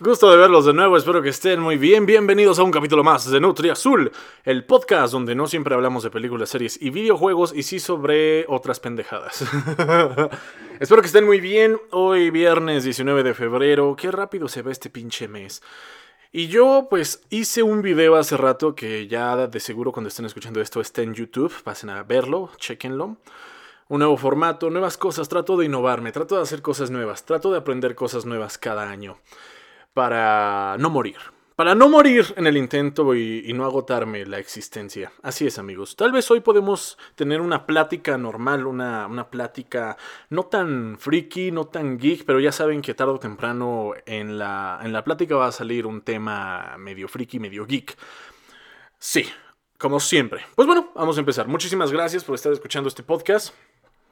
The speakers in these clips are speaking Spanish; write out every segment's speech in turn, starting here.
Gusto de verlos de nuevo, espero que estén muy bien. Bienvenidos a un capítulo más de Nutri Azul, el podcast donde no siempre hablamos de películas, series y videojuegos y sí sobre otras pendejadas. espero que estén muy bien. Hoy viernes 19 de febrero, qué rápido se ve este pinche mes. Y yo pues hice un video hace rato que ya de seguro cuando estén escuchando esto está en YouTube, pasen a verlo, chequenlo un nuevo formato, nuevas cosas, trato de innovarme, trato de hacer cosas nuevas, trato de aprender cosas nuevas cada año para no morir. Para no morir en el intento y, no agotarme la existencia. Así es, amigos. Tal vez hoy podemos tener una plática normal, una, una plática no tan freaky, no tan geek, pero ya saben que tarde o temprano en la, en la plática va a salir un tema medio freaky, medio geek. Sí, como siempre. Pues bueno, vamos a empezar. Muchísimas gracias por estar escuchando este podcast.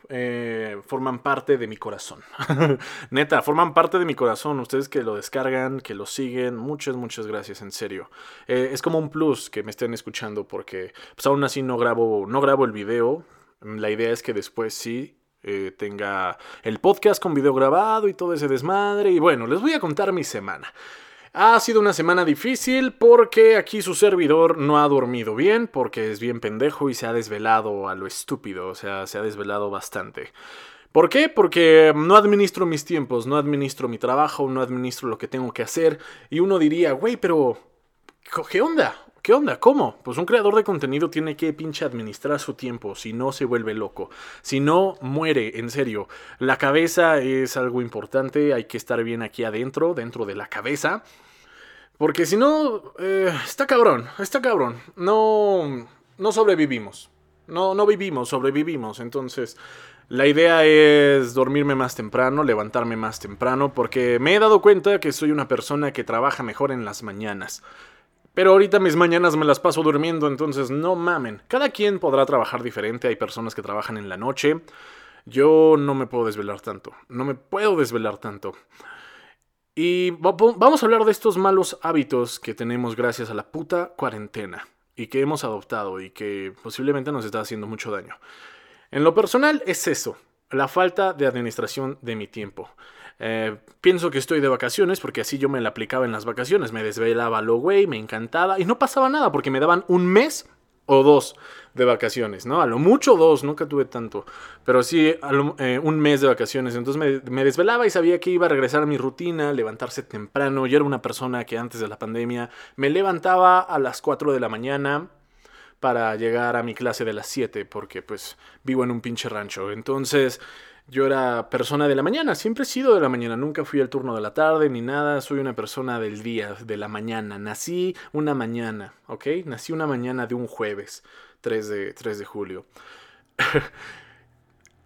Eh, forman parte de mi corazón. Neta, forman parte de mi corazón. Ustedes que lo descargan, que lo siguen, muchas, muchas gracias, en serio. Eh, es como un plus que me estén escuchando porque pues aún así no grabo, no grabo el video. La idea es que después sí eh, tenga el podcast con video grabado y todo ese desmadre. Y bueno, les voy a contar mi semana. Ha sido una semana difícil porque aquí su servidor no ha dormido bien, porque es bien pendejo y se ha desvelado a lo estúpido, o sea, se ha desvelado bastante. ¿Por qué? Porque no administro mis tiempos, no administro mi trabajo, no administro lo que tengo que hacer. Y uno diría, güey, pero... ¿Qué onda? ¿Qué onda? ¿Cómo? Pues un creador de contenido tiene que pinche administrar su tiempo, si no se vuelve loco, si no muere, en serio. La cabeza es algo importante, hay que estar bien aquí adentro, dentro de la cabeza. Porque si no, eh, está cabrón, está cabrón. No, no sobrevivimos. No, no vivimos, sobrevivimos. Entonces, la idea es dormirme más temprano, levantarme más temprano, porque me he dado cuenta que soy una persona que trabaja mejor en las mañanas. Pero ahorita mis mañanas me las paso durmiendo, entonces no mamen. Cada quien podrá trabajar diferente, hay personas que trabajan en la noche. Yo no me puedo desvelar tanto, no me puedo desvelar tanto. Y vamos a hablar de estos malos hábitos que tenemos gracias a la puta cuarentena y que hemos adoptado y que posiblemente nos está haciendo mucho daño. En lo personal es eso, la falta de administración de mi tiempo. Eh, pienso que estoy de vacaciones porque así yo me la aplicaba en las vacaciones, me desvelaba lo güey, me encantaba y no pasaba nada porque me daban un mes o dos de vacaciones, ¿no? A lo mucho dos, nunca tuve tanto, pero sí eh, un mes de vacaciones. Entonces me, desvelaba y sabía que iba a regresar a mi rutina, levantarse temprano. Yo era una persona que antes de la pandemia me levantaba a las 4 de la mañana para llegar a mi clase de las 7, porque pues vivo en un pinche rancho. Entonces yo era persona de la mañana, siempre he sido de la mañana, nunca fui al turno de la tarde ni nada, soy una persona del día, de la mañana. Nací una mañana, ¿ok? Nací una mañana de un jueves, 3 de, 3 de julio.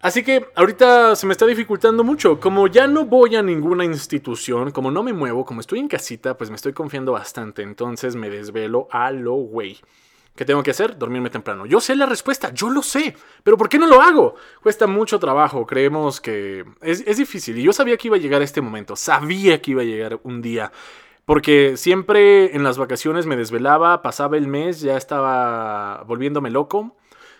Así que ahorita se me está dificultando mucho. Como ya no voy a ninguna institución, como no me muevo, como estoy en casita, pues me estoy confiando bastante. Entonces me desvelo a lo güey. ¿Qué tengo que hacer? Dormirme temprano. Yo sé la respuesta, yo lo sé, pero ¿por qué no lo hago? Cuesta mucho trabajo, creemos que es, difícil. Y yo sabía que iba a llegar este momento, sabía que iba a llegar un día. Porque siempre en las vacaciones me desvelaba, pasaba el mes, ya estaba volviéndome loco,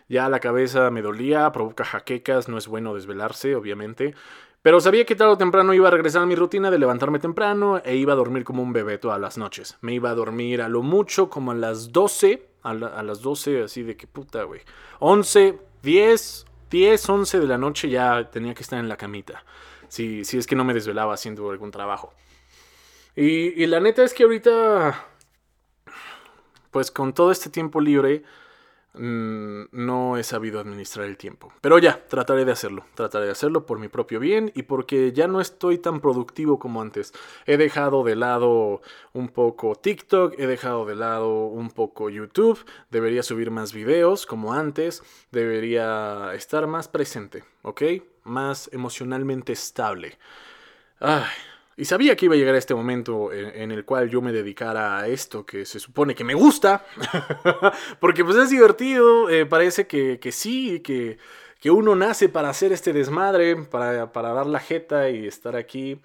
ya la cabeza me dolía, provoca jaquecas, no es bueno desvelarse, obviamente. Pero sabía que tarde o temprano iba a regresar a mi rutina de levantarme temprano e iba a dormir como un bebé todas las noches. Me iba a dormir a lo mucho como a las 12 a, las 12, así de que puta, güey. 11, 10, 10, 11 de la noche ya tenía que estar en la camita. Si, es que no me desvelaba haciendo algún trabajo. Y, y la neta es que ahorita, pues con todo este tiempo libre, no he sabido administrar el tiempo. Pero ya, trataré de hacerlo. Trataré de hacerlo por mi propio bien y porque ya no estoy tan productivo como antes. He dejado de lado un poco TikTok, he dejado de lado un poco YouTube. Debería subir más videos como antes. Debería estar más presente, ¿ok? Más emocionalmente estable. Ay. Y sabía que iba a llegar este momento en, el cual yo me dedicara a esto que se supone que me gusta. Porque pues es divertido, eh, parece que, que sí, que, que, uno nace para hacer este desmadre, para, para dar la jeta y estar aquí.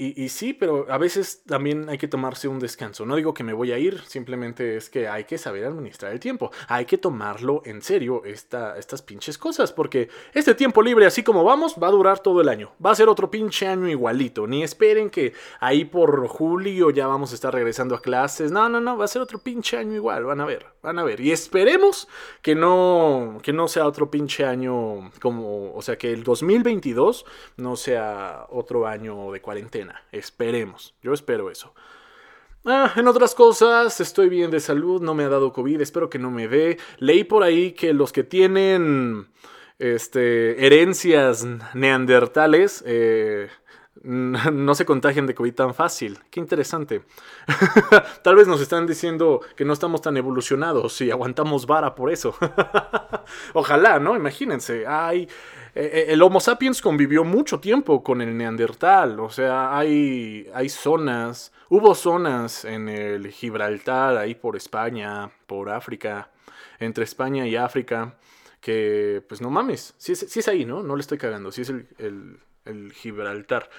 Y, sí, pero a veces también hay que tomarse un descanso. No digo que me voy a ir, simplemente es que hay que saber administrar el tiempo. Hay que tomarlo en serio esta, estas pinches cosas, porque este tiempo libre, así como vamos, va a durar todo el año. Va a ser otro pinche año igualito. Ni esperen que ahí por julio ya vamos a estar regresando a clases. No, no, no, va a ser otro pinche año igual. Van a ver, van a ver. Y esperemos que no, que no sea otro pinche año como, o sea, que el 2022 no sea otro año de cuarentena Esperemos. Yo espero eso. Ah, en otras cosas, estoy bien de salud, no me ha dado COVID, espero que no me dé. Leí por ahí que los que tienen este, herencias neandertales eh, no se contagian de COVID tan fácil. Qué interesante. Tal vez nos están diciendo que no estamos tan evolucionados y aguantamos vara por eso. Ojalá, ¿no? Imagínense. Hay eh, eh, el Homo sapiens convivió mucho tiempo con el Neandertal, o sea, hay, hay zonas, hubo zonas en el Gibraltar, ahí por España, por África, entre España y África, que pues no mames, si es, es ahí, ¿no? No le estoy cagando, si es el, Gibraltar.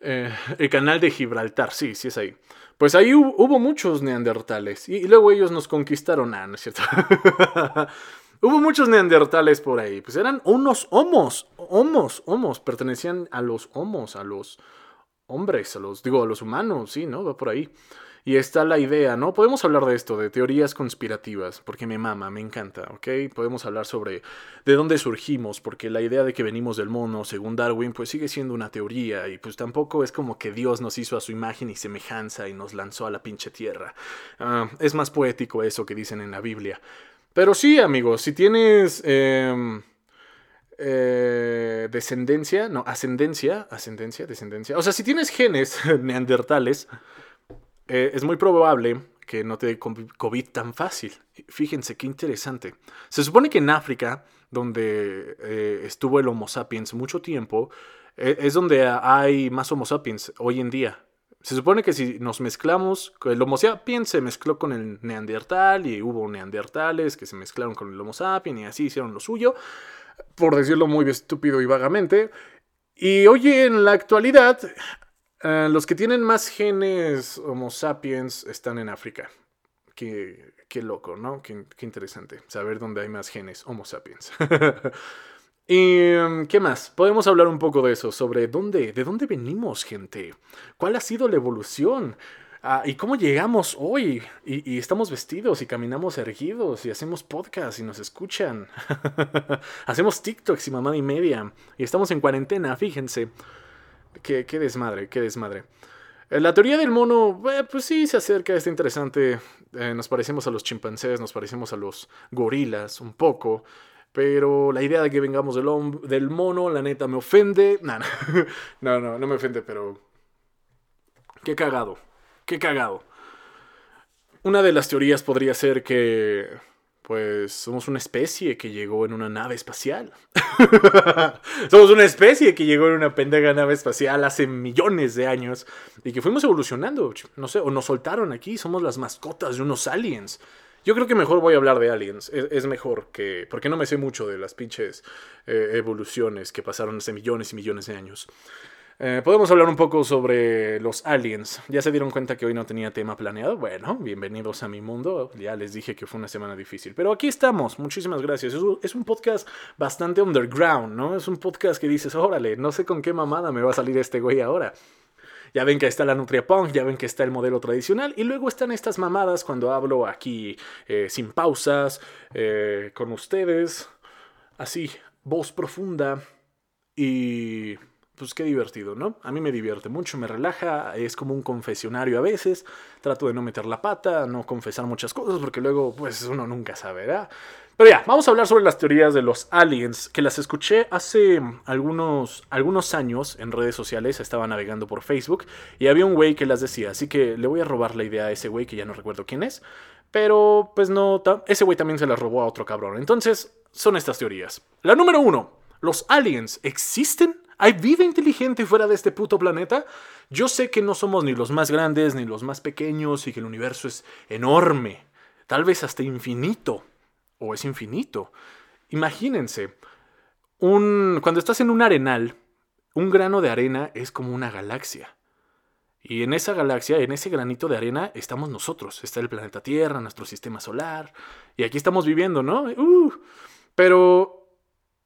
Eh, el canal de Gibraltar, sí, sí es ahí. Pues ahí hubo, muchos neandertales y, y, luego ellos nos conquistaron. Ah, no es cierto. Hubo muchos neandertales por ahí, pues eran unos homos, homos, homos, pertenecían a los homos, a los hombres, a los, digo, a los humanos, sí, ¿no? Va por ahí. Y está la idea, ¿no? Podemos hablar de esto, de teorías conspirativas, porque me mama, me encanta, ¿ok? Podemos hablar sobre de dónde surgimos, porque la idea de que venimos del mono, según Darwin, pues sigue siendo una teoría, y pues tampoco es como que Dios nos hizo a su imagen y semejanza y nos lanzó a la pinche tierra. Ah, es más poético eso que dicen en la Biblia. Pero sí, amigos, si tienes em, eh, descendencia, no, ascendencia, ascendencia, descendencia. O sea, si tienes genes neandertales, eh, es muy probable que no te dé COVID tan fácil. Fíjense qué interesante. Se supone que en África, donde eh, estuvo el Homo sapiens mucho tiempo, es donde hay más Homo sapiens hoy en día. Se supone que si nos mezclamos, el Homo sapiens se mezcló con el Neandertal y hubo neandertales que se mezclaron con el Homo sapiens y así hicieron lo suyo, por decirlo muy estúpido y vagamente. Y hoy en la actualidad, eh, los que tienen más genes Homo sapiens están en África. Qué, loco, ¿no? Qué interesante saber dónde hay más genes Homo sapiens. ¿Y em, qué más? Podemos hablar un poco de eso, sobre dónde, de dónde venimos, gente. ¿Cuál ha sido la evolución? Ah, ¿Y cómo llegamos hoy? Y, estamos vestidos y caminamos erguidos y hacemos podcasts y nos escuchan. hacemos TikToks y mamada y media. Y estamos en cuarentena, fíjense. Qué, qué desmadre, qué desmadre. Eh, la teoría del mono, eh, pues sí, se acerca, está interesante. Eh, nos parecemos a los chimpancés, nos parecemos a los gorilas un poco. Pero la idea de que vengamos del, del mono, la neta, me ofende. no, no, no, no me ofende, pero... Qué cagado, qué cagado. Una de las teorías podría ser que, pues, somos una especie que llegó en una nave espacial. somos una especie que llegó en una pendeja nave espacial hace millones de años y que fuimos evolucionando, no sé, o nos soltaron aquí, somos las mascotas de unos aliens. Yo creo que mejor voy a hablar de Aliens. Es, mejor que. Porque no me sé mucho de las pinches eh, evoluciones que pasaron hace millones y millones de años. Eh, podemos hablar un poco sobre los aliens. ¿Ya se dieron cuenta que hoy no tenía tema planeado? Bueno, bienvenidos a mi mundo. Ya les dije que fue una semana difícil. Pero aquí estamos. Muchísimas gracias. Es un, es un podcast bastante underground, ¿no? Es un podcast que dices, órale, no sé con qué mamada me va a salir este güey ahora. Ya ven que está la NutriaPunk, ya ven que está el modelo tradicional y luego están estas mamadas cuando hablo aquí eh, sin pausas, eh, con ustedes, así, voz profunda y pues qué divertido, ¿no? A mí me divierte mucho, me relaja, es como un confesionario a veces, trato de no meter la pata, no confesar muchas cosas porque luego pues uno nunca sabe, ¿verdad? Pero ya, vamos a hablar sobre las teorías de los aliens, que las escuché hace algunos, algunos años en redes sociales, estaba navegando por Facebook y había un güey que las decía, así que le voy a robar la idea a ese güey que ya no recuerdo quién es, pero pues no, ese güey también se la robó a otro cabrón. Entonces, son estas teorías. La número uno, ¿los aliens existen? ¿Hay vida inteligente fuera de este puto planeta? Yo sé que no somos ni los más grandes ni los más pequeños y que el universo es enorme, tal vez hasta infinito o es infinito. Imagínense, un, cuando estás en un arenal, un grano de arena es como una galaxia. Y en esa galaxia, en ese granito de arena, estamos nosotros. Está el planeta Tierra, nuestro sistema solar. Y aquí estamos viviendo, ¿no? Uh, pero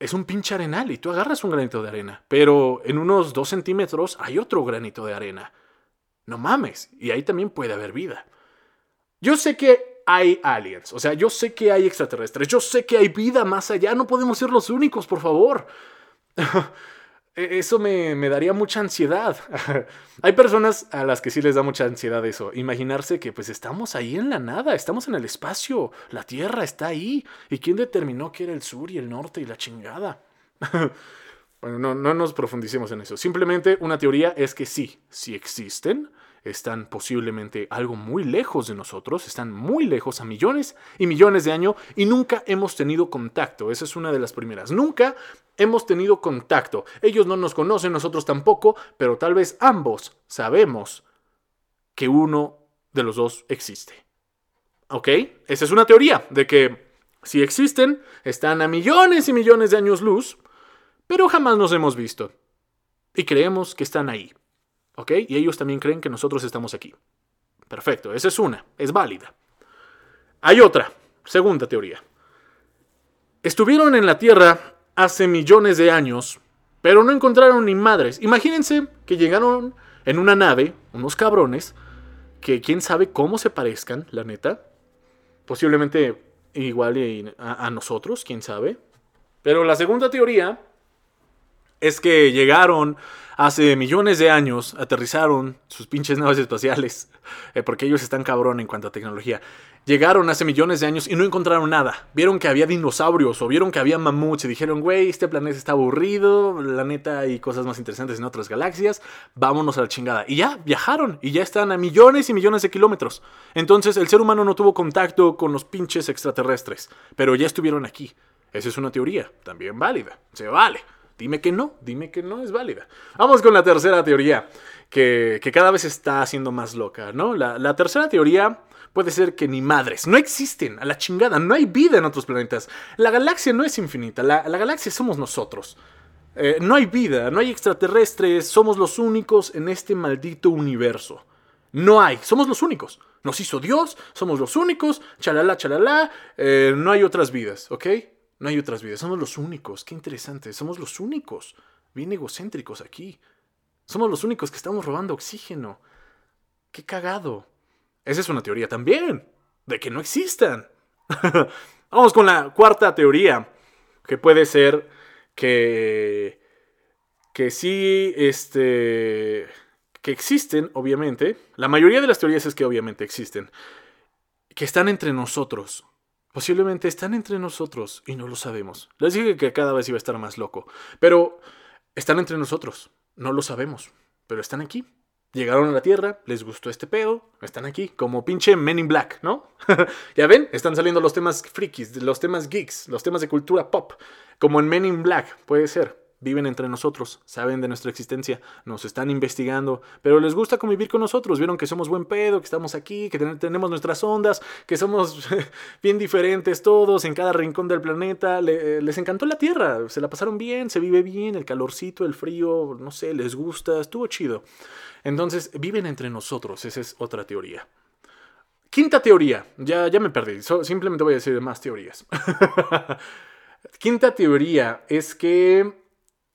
es un pinche arenal y tú agarras un granito de arena. Pero en unos dos centímetros hay otro granito de arena. No mames. Y ahí también puede haber vida. Yo sé que hay aliens. O sea, yo sé que hay extraterrestres. Yo sé que hay vida más allá. No podemos ser los únicos, por favor. E, eso me, daría mucha ansiedad. Hay personas a las que sí les da mucha ansiedad eso. Imaginarse que pues estamos ahí en la nada, estamos en el espacio, la Tierra está ahí. ¿Y quién determinó que era el sur y el norte y la chingada? bueno, no, no nos profundicemos en eso. Simplemente una teoría es que sí, sí existen están posiblemente algo muy lejos de nosotros, están muy lejos a millones y millones de años y nunca hemos tenido contacto. Esa es una de las primeras. Nunca hemos tenido contacto. Ellos no nos conocen, nosotros tampoco, pero tal vez ambos sabemos que uno de los dos existe. ¿Ok? Esa es una teoría de que si existen, están a millones y millones de años luz, pero jamás nos hemos visto. Y creemos que están ahí. ¿Ok? Y ellos también creen que nosotros estamos aquí. Perfecto, esa es una, es válida. Hay otra, segunda teoría. Estuvieron en la Tierra hace millones de años, pero no encontraron ni madres. Imagínense que llegaron en una nave, unos cabrones, que quién sabe cómo se parezcan, la neta. Posiblemente igual a, a nosotros, quién sabe. Pero la segunda teoría es que llegaron hace millones de años, aterrizaron sus pinches naves espaciales, eh, porque ellos están cabrón en cuanto a tecnología. Llegaron hace millones de años y no encontraron nada. Vieron que había dinosaurios o vieron que había mamuts y dijeron, güey, este planeta está aburrido, la neta hay cosas más interesantes en otras galaxias, vámonos a la chingada. Y ya viajaron y ya están a millones y millones de kilómetros. Entonces el ser humano no tuvo contacto con los pinches extraterrestres, pero ya estuvieron aquí. Esa es una teoría, también válida, se vale. Dime que no, dime que no es válida. Vamos con la tercera teoría, que, cada vez está haciendo más loca, ¿no? La, tercera teoría puede ser que ni madres, no existen, a la chingada, no hay vida en otros planetas. La galaxia no es infinita, la, galaxia somos nosotros. Eh, no hay vida, no hay extraterrestres, somos los únicos en este maldito universo. No hay, somos los únicos. Nos hizo Dios, somos los únicos, chalala, chalala, eh, no hay otras vidas, ¿ok? No hay otras vidas, somos los únicos. Qué interesante, somos los únicos. Bien egocéntricos aquí. Somos los únicos que estamos robando oxígeno. Qué cagado. Esa es una teoría también, de que no existan. Vamos con la cuarta teoría, que puede ser que que sí este que existen, obviamente. La mayoría de las teorías es que obviamente existen, que están entre nosotros. Posiblemente están entre nosotros y no lo sabemos. Les dije que cada vez iba a estar más loco. Pero están entre nosotros. No lo sabemos. Pero están aquí. Llegaron a la Tierra, les gustó este pedo, están aquí, como pinche Men in Black, ¿no? ya ven, están saliendo los temas frikis, los temas geeks, los temas de cultura pop, como en Men in Black, puede ser viven entre nosotros, saben de nuestra existencia, nos están investigando, pero les gusta convivir con nosotros, vieron que somos buen pedo, que estamos aquí, que tenemos nuestras ondas, que somos bien diferentes todos en cada rincón del planeta, les encantó la Tierra, se la pasaron bien, se vive bien, el calorcito, el frío, no sé, les gusta, estuvo chido. Entonces, viven entre nosotros, esa es otra teoría. Quinta teoría, ya, ya me perdí, simplemente voy a decir más teorías. Quinta teoría es que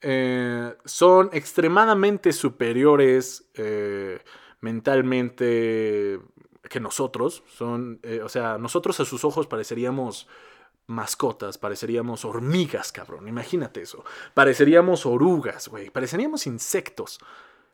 eh, son extremadamente superiores eh, mentalmente que nosotros. Son, eh, o sea, nosotros a sus ojos pareceríamos mascotas, pareceríamos hormigas, cabrón. Imagínate eso. Pareceríamos orugas, güey. Pareceríamos insectos.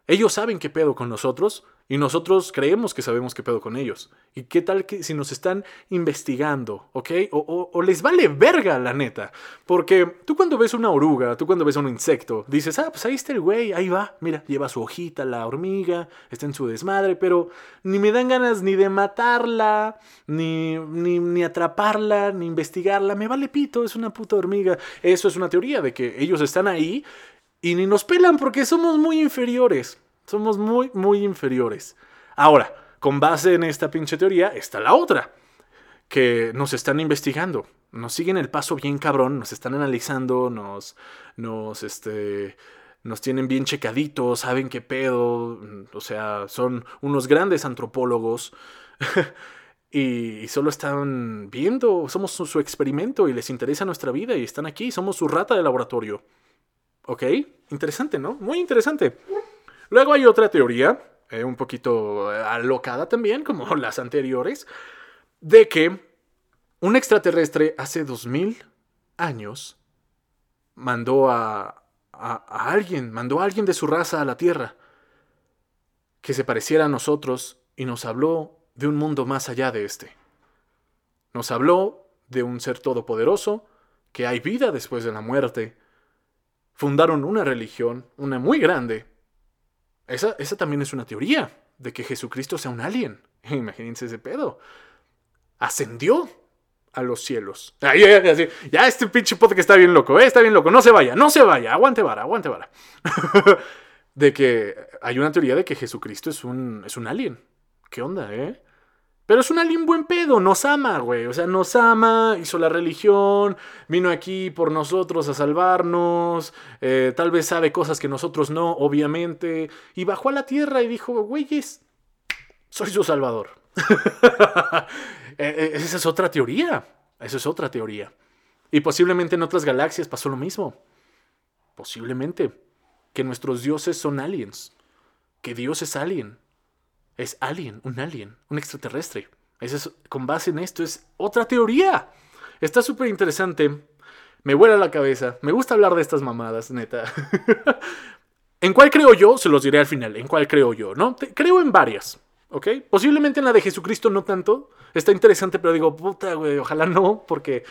Ellos saben qué pedo con nosotros y nosotros creemos que sabemos qué pedo con ellos. ¿Y qué tal que si nos están investigando, ok? O, les vale verga, la neta. Porque tú cuando ves una oruga, tú cuando ves un insecto, dices, ah, pues ahí está el güey, ahí va, mira, lleva su hojita la hormiga, está en su desmadre, pero ni me dan ganas ni de matarla, ni, ni, ni atraparla, ni investigarla, me vale pito, es una puta hormiga. Eso es una teoría de que ellos están ahí y ni nos pelan porque somos muy inferiores. Somos muy, muy inferiores. Ahora, con base en esta pinche teoría, está la otra. Que nos están investigando. Nos siguen el paso bien cabrón. Nos están analizando. Nos. Nos. Este. nos tienen bien checaditos, saben qué pedo, o sea, son unos grandes antropólogos. y, solo están viendo, somos su, experimento y les interesa nuestra vida y están aquí, somos su rata de laboratorio. ¿Ok? Interesante, ¿no? Muy interesante. Luego hay otra teoría, eh, un poquito alocada también, como las anteriores, de que un extraterrestre hace dos mil años mandó a, a, alguien, mandó a alguien de su raza a la Tierra que se pareciera a nosotros y nos habló de un mundo más allá de este. Nos habló de un ser todopoderoso, que hay vida después de la muerte. Fundaron una religión, una muy grande. Esa, esa también es una teoría, de que Jesucristo sea un alien. Imagínense ese pedo. Ascendió a los cielos. ya, este pinche podcast está bien loco, ¿eh? está bien loco. No se vaya, no se vaya. Aguante vara, aguante vara. de que hay una teoría de que Jesucristo es un, es un alien. ¿Qué onda, eh? Pero es un alien buen pedo, nos ama, güey. O sea, nos ama, hizo la religión, vino aquí por nosotros a salvarnos, eh, tal vez sabe cosas que nosotros no, obviamente. Y bajó a la tierra y dijo, güeyes, soy su salvador. Eh, eh, esa es otra teoría. Esa es otra teoría. Y posiblemente en otras galaxias pasó lo mismo. Posiblemente. Que nuestros dioses son aliens. Que Dios es alien. Es alien, un alien, un extraterrestre. es, con base en esto es otra teoría. Está súper interesante. Me vuela la cabeza. Me gusta hablar de estas mamadas, neta. ¿En cuál creo yo? Se los diré al final. ¿En cuál creo yo? ¿No? creo en varias. ¿Ok? Posiblemente en la de Jesucristo no tanto. Está interesante, pero digo, puta, güey, ojalá no, porque.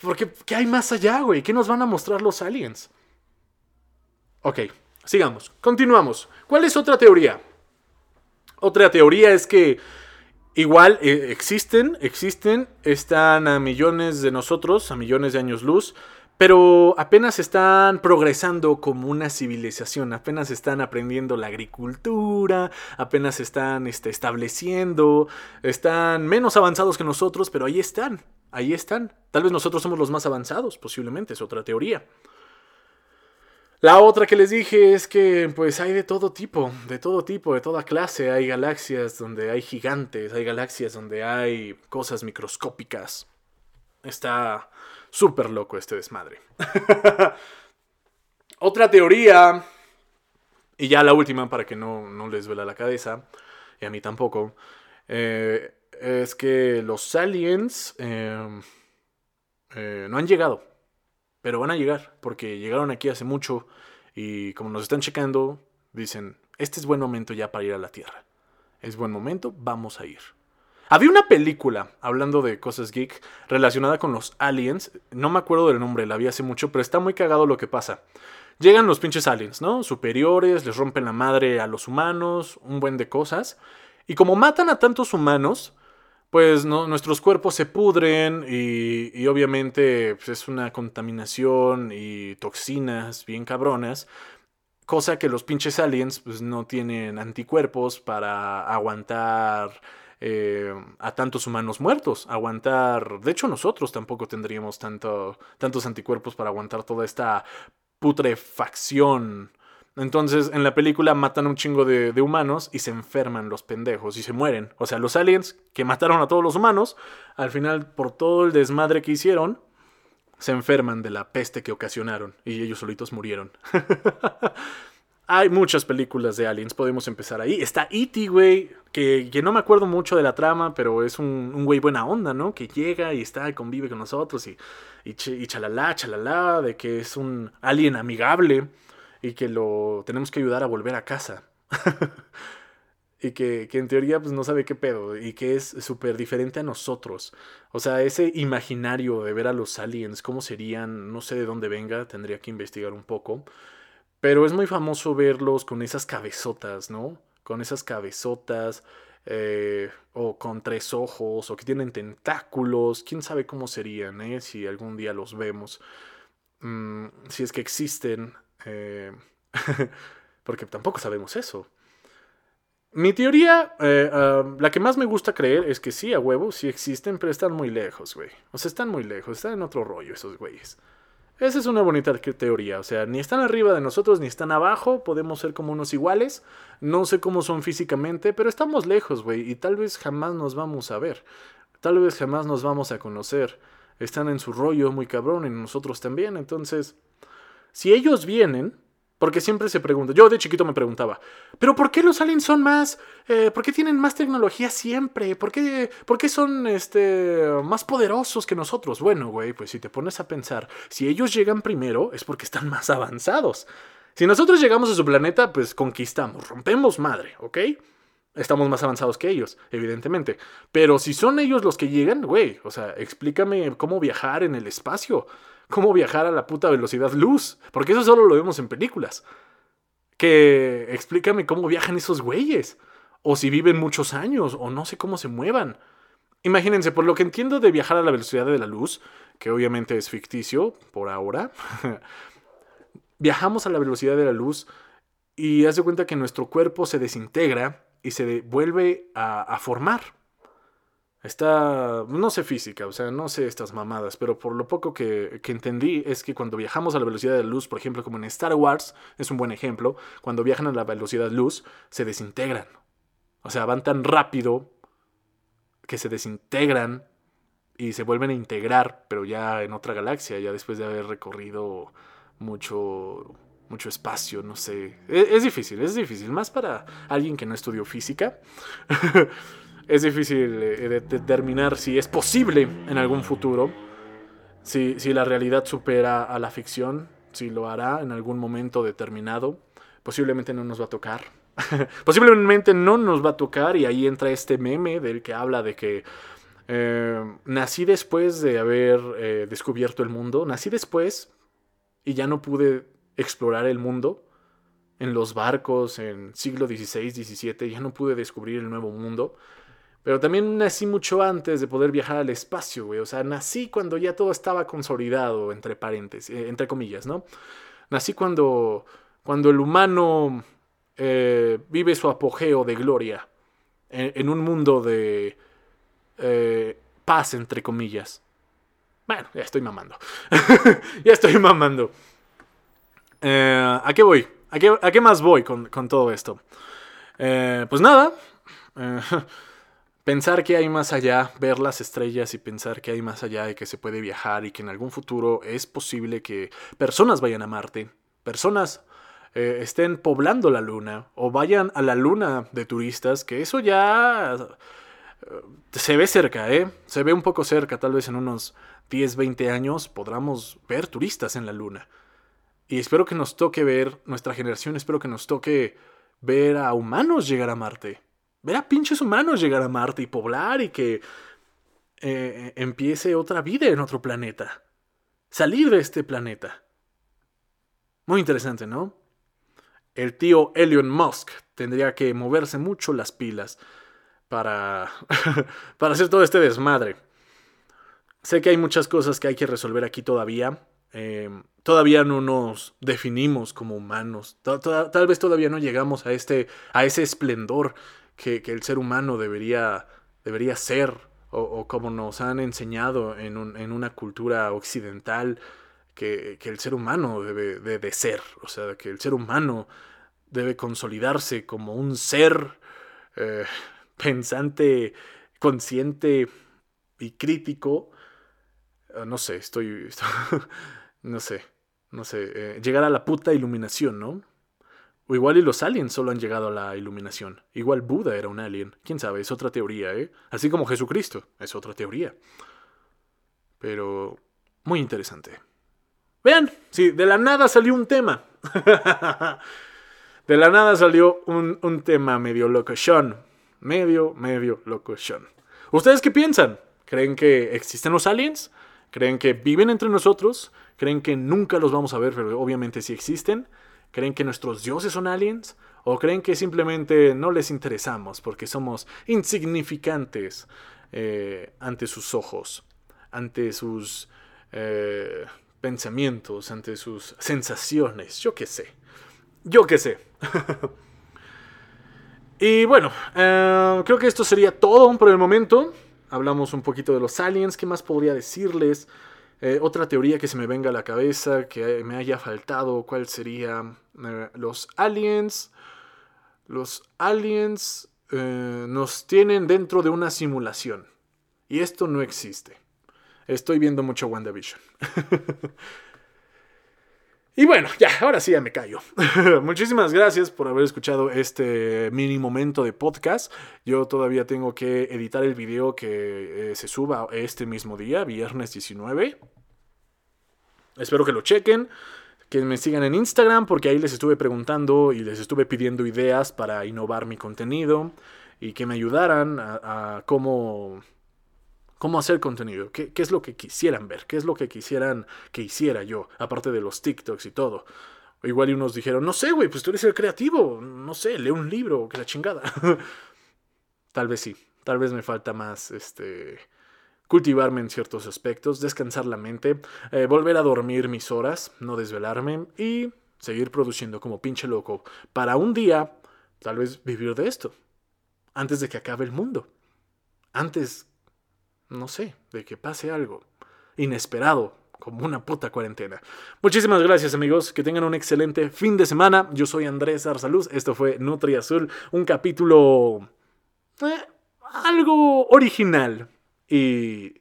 Porque, ¿qué hay más allá, güey? ¿Qué nos van a mostrar los aliens? Ok, sigamos, continuamos. ¿Cuál es otra teoría? Otra teoría es que igual eh, existen, existen, están a millones de nosotros, a millones de años luz, pero apenas están progresando como una civilización, apenas están aprendiendo la agricultura, apenas están este, estableciendo, están menos avanzados que nosotros, pero ahí están, ahí están. Tal vez nosotros somos los más avanzados, posiblemente, es otra teoría. La otra que les dije es que pues hay de todo tipo, de todo tipo, de toda clase. Hay galaxias donde hay gigantes, hay galaxias donde hay cosas microscópicas. Está Súper loco este desmadre. Otra teoría, y ya la última para que no, les duela la cabeza, y a mí tampoco, eh, es que los aliens em, eh, no han llegado, pero van a llegar, porque llegaron aquí hace mucho y como nos están checando, dicen, este es buen momento ya para ir a la Tierra. Es buen momento, vamos a ir. Había una película, hablando de cosas geek, relacionada con los aliens. No me acuerdo del nombre, la vi hace mucho, pero está muy cagado lo que pasa. Llegan los pinches aliens, ¿no? Superiores, les rompen la madre a los humanos, un buen de cosas. Y como matan a tantos humanos, pues ¿no? nuestros cuerpos se pudren y, obviamente pues, es una contaminación y toxinas bien cabronas. Cosa que los pinches aliens pues, no tienen anticuerpos para aguantar eh, a tantos humanos muertos, aguantar, de hecho nosotros tampoco tendríamos tanto, tantos anticuerpos para aguantar toda esta putrefacción. Entonces, en la película matan un chingo de, de, humanos y se enferman los pendejos y se mueren. O sea, los aliens que mataron a todos los humanos, al final, por todo el desmadre que hicieron, se enferman de la peste que ocasionaron y ellos solitos murieron. Hay muchas películas de aliens, podemos empezar ahí. Está E.T., güey, que, no me acuerdo mucho de la trama, pero es un, güey buena onda, ¿no? Que llega y está y convive con nosotros y, y, y chalala, chalala, de que es un alien amigable y que lo tenemos que ayudar a volver a casa. y que, que, en teoría pues no sabe qué pedo y que es súper diferente a nosotros. O sea, ese imaginario de ver a los aliens, cómo serían, no sé de dónde venga, tendría que investigar un poco. Pero es muy famoso verlos con esas cabezotas, ¿no? Con esas cabezotas. Eh, o con tres ojos, o que tienen tentáculos, quién sabe cómo serían, ¿eh? si algún día los vemos, mm, si es que existen, porque tampoco sabemos eso. Mi teoría, eh, la que más me gusta creer es que sí, a huevo, sí existen, pero están muy lejos, güey. O sea, están muy lejos, están en otro rollo esos güeyes. Esa es una bonita teoría. O sea, ni están arriba de nosotros ni están abajo. Podemos ser como unos iguales. No sé cómo son físicamente, pero estamos lejos, güey. Y tal vez jamás nos vamos a ver. Tal vez jamás nos vamos a conocer. Están en su rollo muy cabrón y nosotros también. Entonces, si ellos vienen, porque siempre se pregunta, yo de chiquito me preguntaba, pero ¿por qué los aliens son más, eh, por qué tienen más tecnología siempre? ¿Por qué, por qué son este, más poderosos que nosotros? Bueno, güey, pues si te pones a pensar, si ellos llegan primero es porque están más avanzados. Si nosotros llegamos a su planeta, pues conquistamos, rompemos madre, ¿ok? Estamos más avanzados que ellos, evidentemente. Pero si son ellos los que llegan, güey, o sea, explícame cómo viajar en el espacio cómo viajar a la puta velocidad luz. Porque eso solo lo vemos en películas. Que explícame cómo viajan esos güeyes. O si viven muchos años, o no sé cómo se muevan. Imagínense, por lo que entiendo de viajar a la velocidad de la luz, que obviamente es ficticio por ahora, viajamos a la velocidad de la luz y haz de cuenta que nuestro cuerpo se desintegra y se vuelve a, a formar. Está, no sé física, o sea, no sé estas mamadas, pero por lo poco que, entendí es que cuando viajamos a la velocidad de luz, por ejemplo, como en Star Wars, es un buen ejemplo, cuando viajan a la velocidad de luz, se desintegran. O sea, van tan rápido que se desintegran y se vuelven a integrar, pero ya en otra galaxia, ya después de haber recorrido mucho, mucho espacio, no sé. Es, es difícil, es difícil, más para alguien que no estudió física. es difícil eh, determinar si es posible en algún futuro, si, si la realidad supera a la ficción, si lo hará en algún momento determinado. Posiblemente no nos va a tocar. Posiblemente no nos va a tocar y ahí entra este meme del que habla de que eh, nací después de haber eh, descubierto el mundo, nací después y ya no pude explorar el mundo en los barcos en siglo XVI, XVII, ya no pude descubrir el nuevo mundo. Pero también nací mucho antes de poder viajar al espacio, güey. O sea, nací cuando ya todo estaba consolidado, entre paréntesis, eh, entre comillas, ¿no? Nací cuando, cuando el humano eh, vive su apogeo de gloria en, un mundo de eh, paz, entre comillas. Bueno, ya estoy mamando. ya estoy mamando. ¿A qué voy? ¿A qué, más voy con, con todo esto? pues nada pensar que hay más allá, ver las estrellas y pensar que hay más allá y que se puede viajar y que en algún futuro es posible que personas vayan a Marte, personas eh, estén poblando la luna o vayan a la luna de turistas, que eso ya eh, se ve cerca, ¿eh? Se ve un poco cerca, tal vez en unos 10, 20 años podamos ver turistas en la luna. Y espero que nos toque ver, nuestra generación, espero que nos toque ver a humanos llegar a Marte ver a pinches humanos llegar a Marte y poblar y que eh, empiece otra vida en otro planeta. Salir de este planeta. Muy interesante, ¿no? El tío Elon Musk tendría que moverse mucho las pilas para, para hacer todo este desmadre. Sé que hay muchas cosas que hay que resolver aquí todavía. Eh, todavía no nos definimos como humanos. Tal vez todavía no llegamos a, este, a ese esplendor que, el ser humano debería, debería ser, o, como nos han enseñado en, una cultura occidental, que, el ser humano debe de, ser, o sea, que el ser humano debe consolidarse como un ser eh, pensante, consciente y crítico. Ah, no sé, estoy, no sé, no sé, eh, llegar a la puta iluminación, ¿no? O igual y los aliens solo han llegado a la iluminación. Igual Buda era un alien. Quién sabe, es otra teoría, ¿eh? Así como Jesucristo, es otra teoría. Pero muy interesante. Vean, sí, de la nada salió un tema. de la nada salió un, un tema medio locochón. Medio, medio locochón. ¿Ustedes qué piensan? ¿Creen que existen los aliens? ¿Creen que viven entre nosotros? ¿Creen que nunca los vamos a ver, pero obviamente sí existen? ¿Creen que nuestros dioses son aliens? ¿O creen que simplemente no les interesamos porque somos insignificantes eh, ante sus ojos, ante sus eh, pensamientos, ante sus sensaciones? Yo qué sé. Yo qué sé. y bueno, eh, creo que esto sería todo por el momento. Hablamos un poquito de los aliens. ¿Qué más podría decirles? Eh, otra teoría que se me venga a la cabeza, que me haya faltado, ¿cuál sería? Eh, los aliens. Los aliens eh, nos tienen dentro de una simulación. Y esto no existe. Estoy viendo mucho WandaVision. y bueno, ya, ahora sí ya me callo. Muchísimas gracias por haber escuchado este mini momento de podcast. Yo todavía tengo que editar el video que se suba este mismo día, viernes 19. Espero que lo chequen, que me sigan en Instagram porque ahí les estuve preguntando y les estuve pidiendo ideas para innovar mi contenido y que me ayudaran a, cómo, cómo hacer contenido, ¿Qué, qué es lo que quisieran ver, qué es lo que quisieran que hiciera yo, aparte de los TikToks y todo. Igual y unos dijeron, no sé, güey, pues tú eres el creativo, no sé, lee un libro, que la chingada. tal vez sí, tal vez me falta más, este, cultivarme en ciertos aspectos, descansar la mente, eh, volver a dormir mis horas, no desvelarme y seguir produciendo como pinche loco para un día tal vez vivir de esto, antes de que acabe el mundo, antes, no sé, de que pase algo inesperado como una puta cuarentena. Muchísimas gracias amigos, que tengan un excelente fin de semana. Yo soy Andrés Arsaluz, esto fue Nutri Azul, un capítulo eh, algo original, y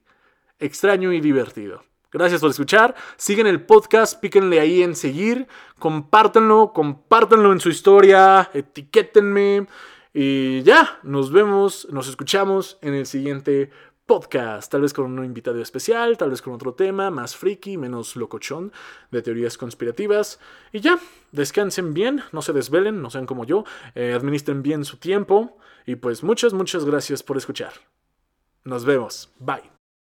extraño y divertido. Gracias por escuchar. Siguen el podcast, píquenle ahí en seguir, compártanlo, compártanlo en su historia, etiquétenme y ya, nos vemos, nos escuchamos en el siguiente podcast, tal vez con un invitado especial, tal vez con otro tema más friki, menos locochón de teorías conspirativas. Y ya, descansen bien, no se desvelen, no sean como yo, eh, administren bien su tiempo y pues muchas, muchas gracias por escuchar. Nos vemos. Bye.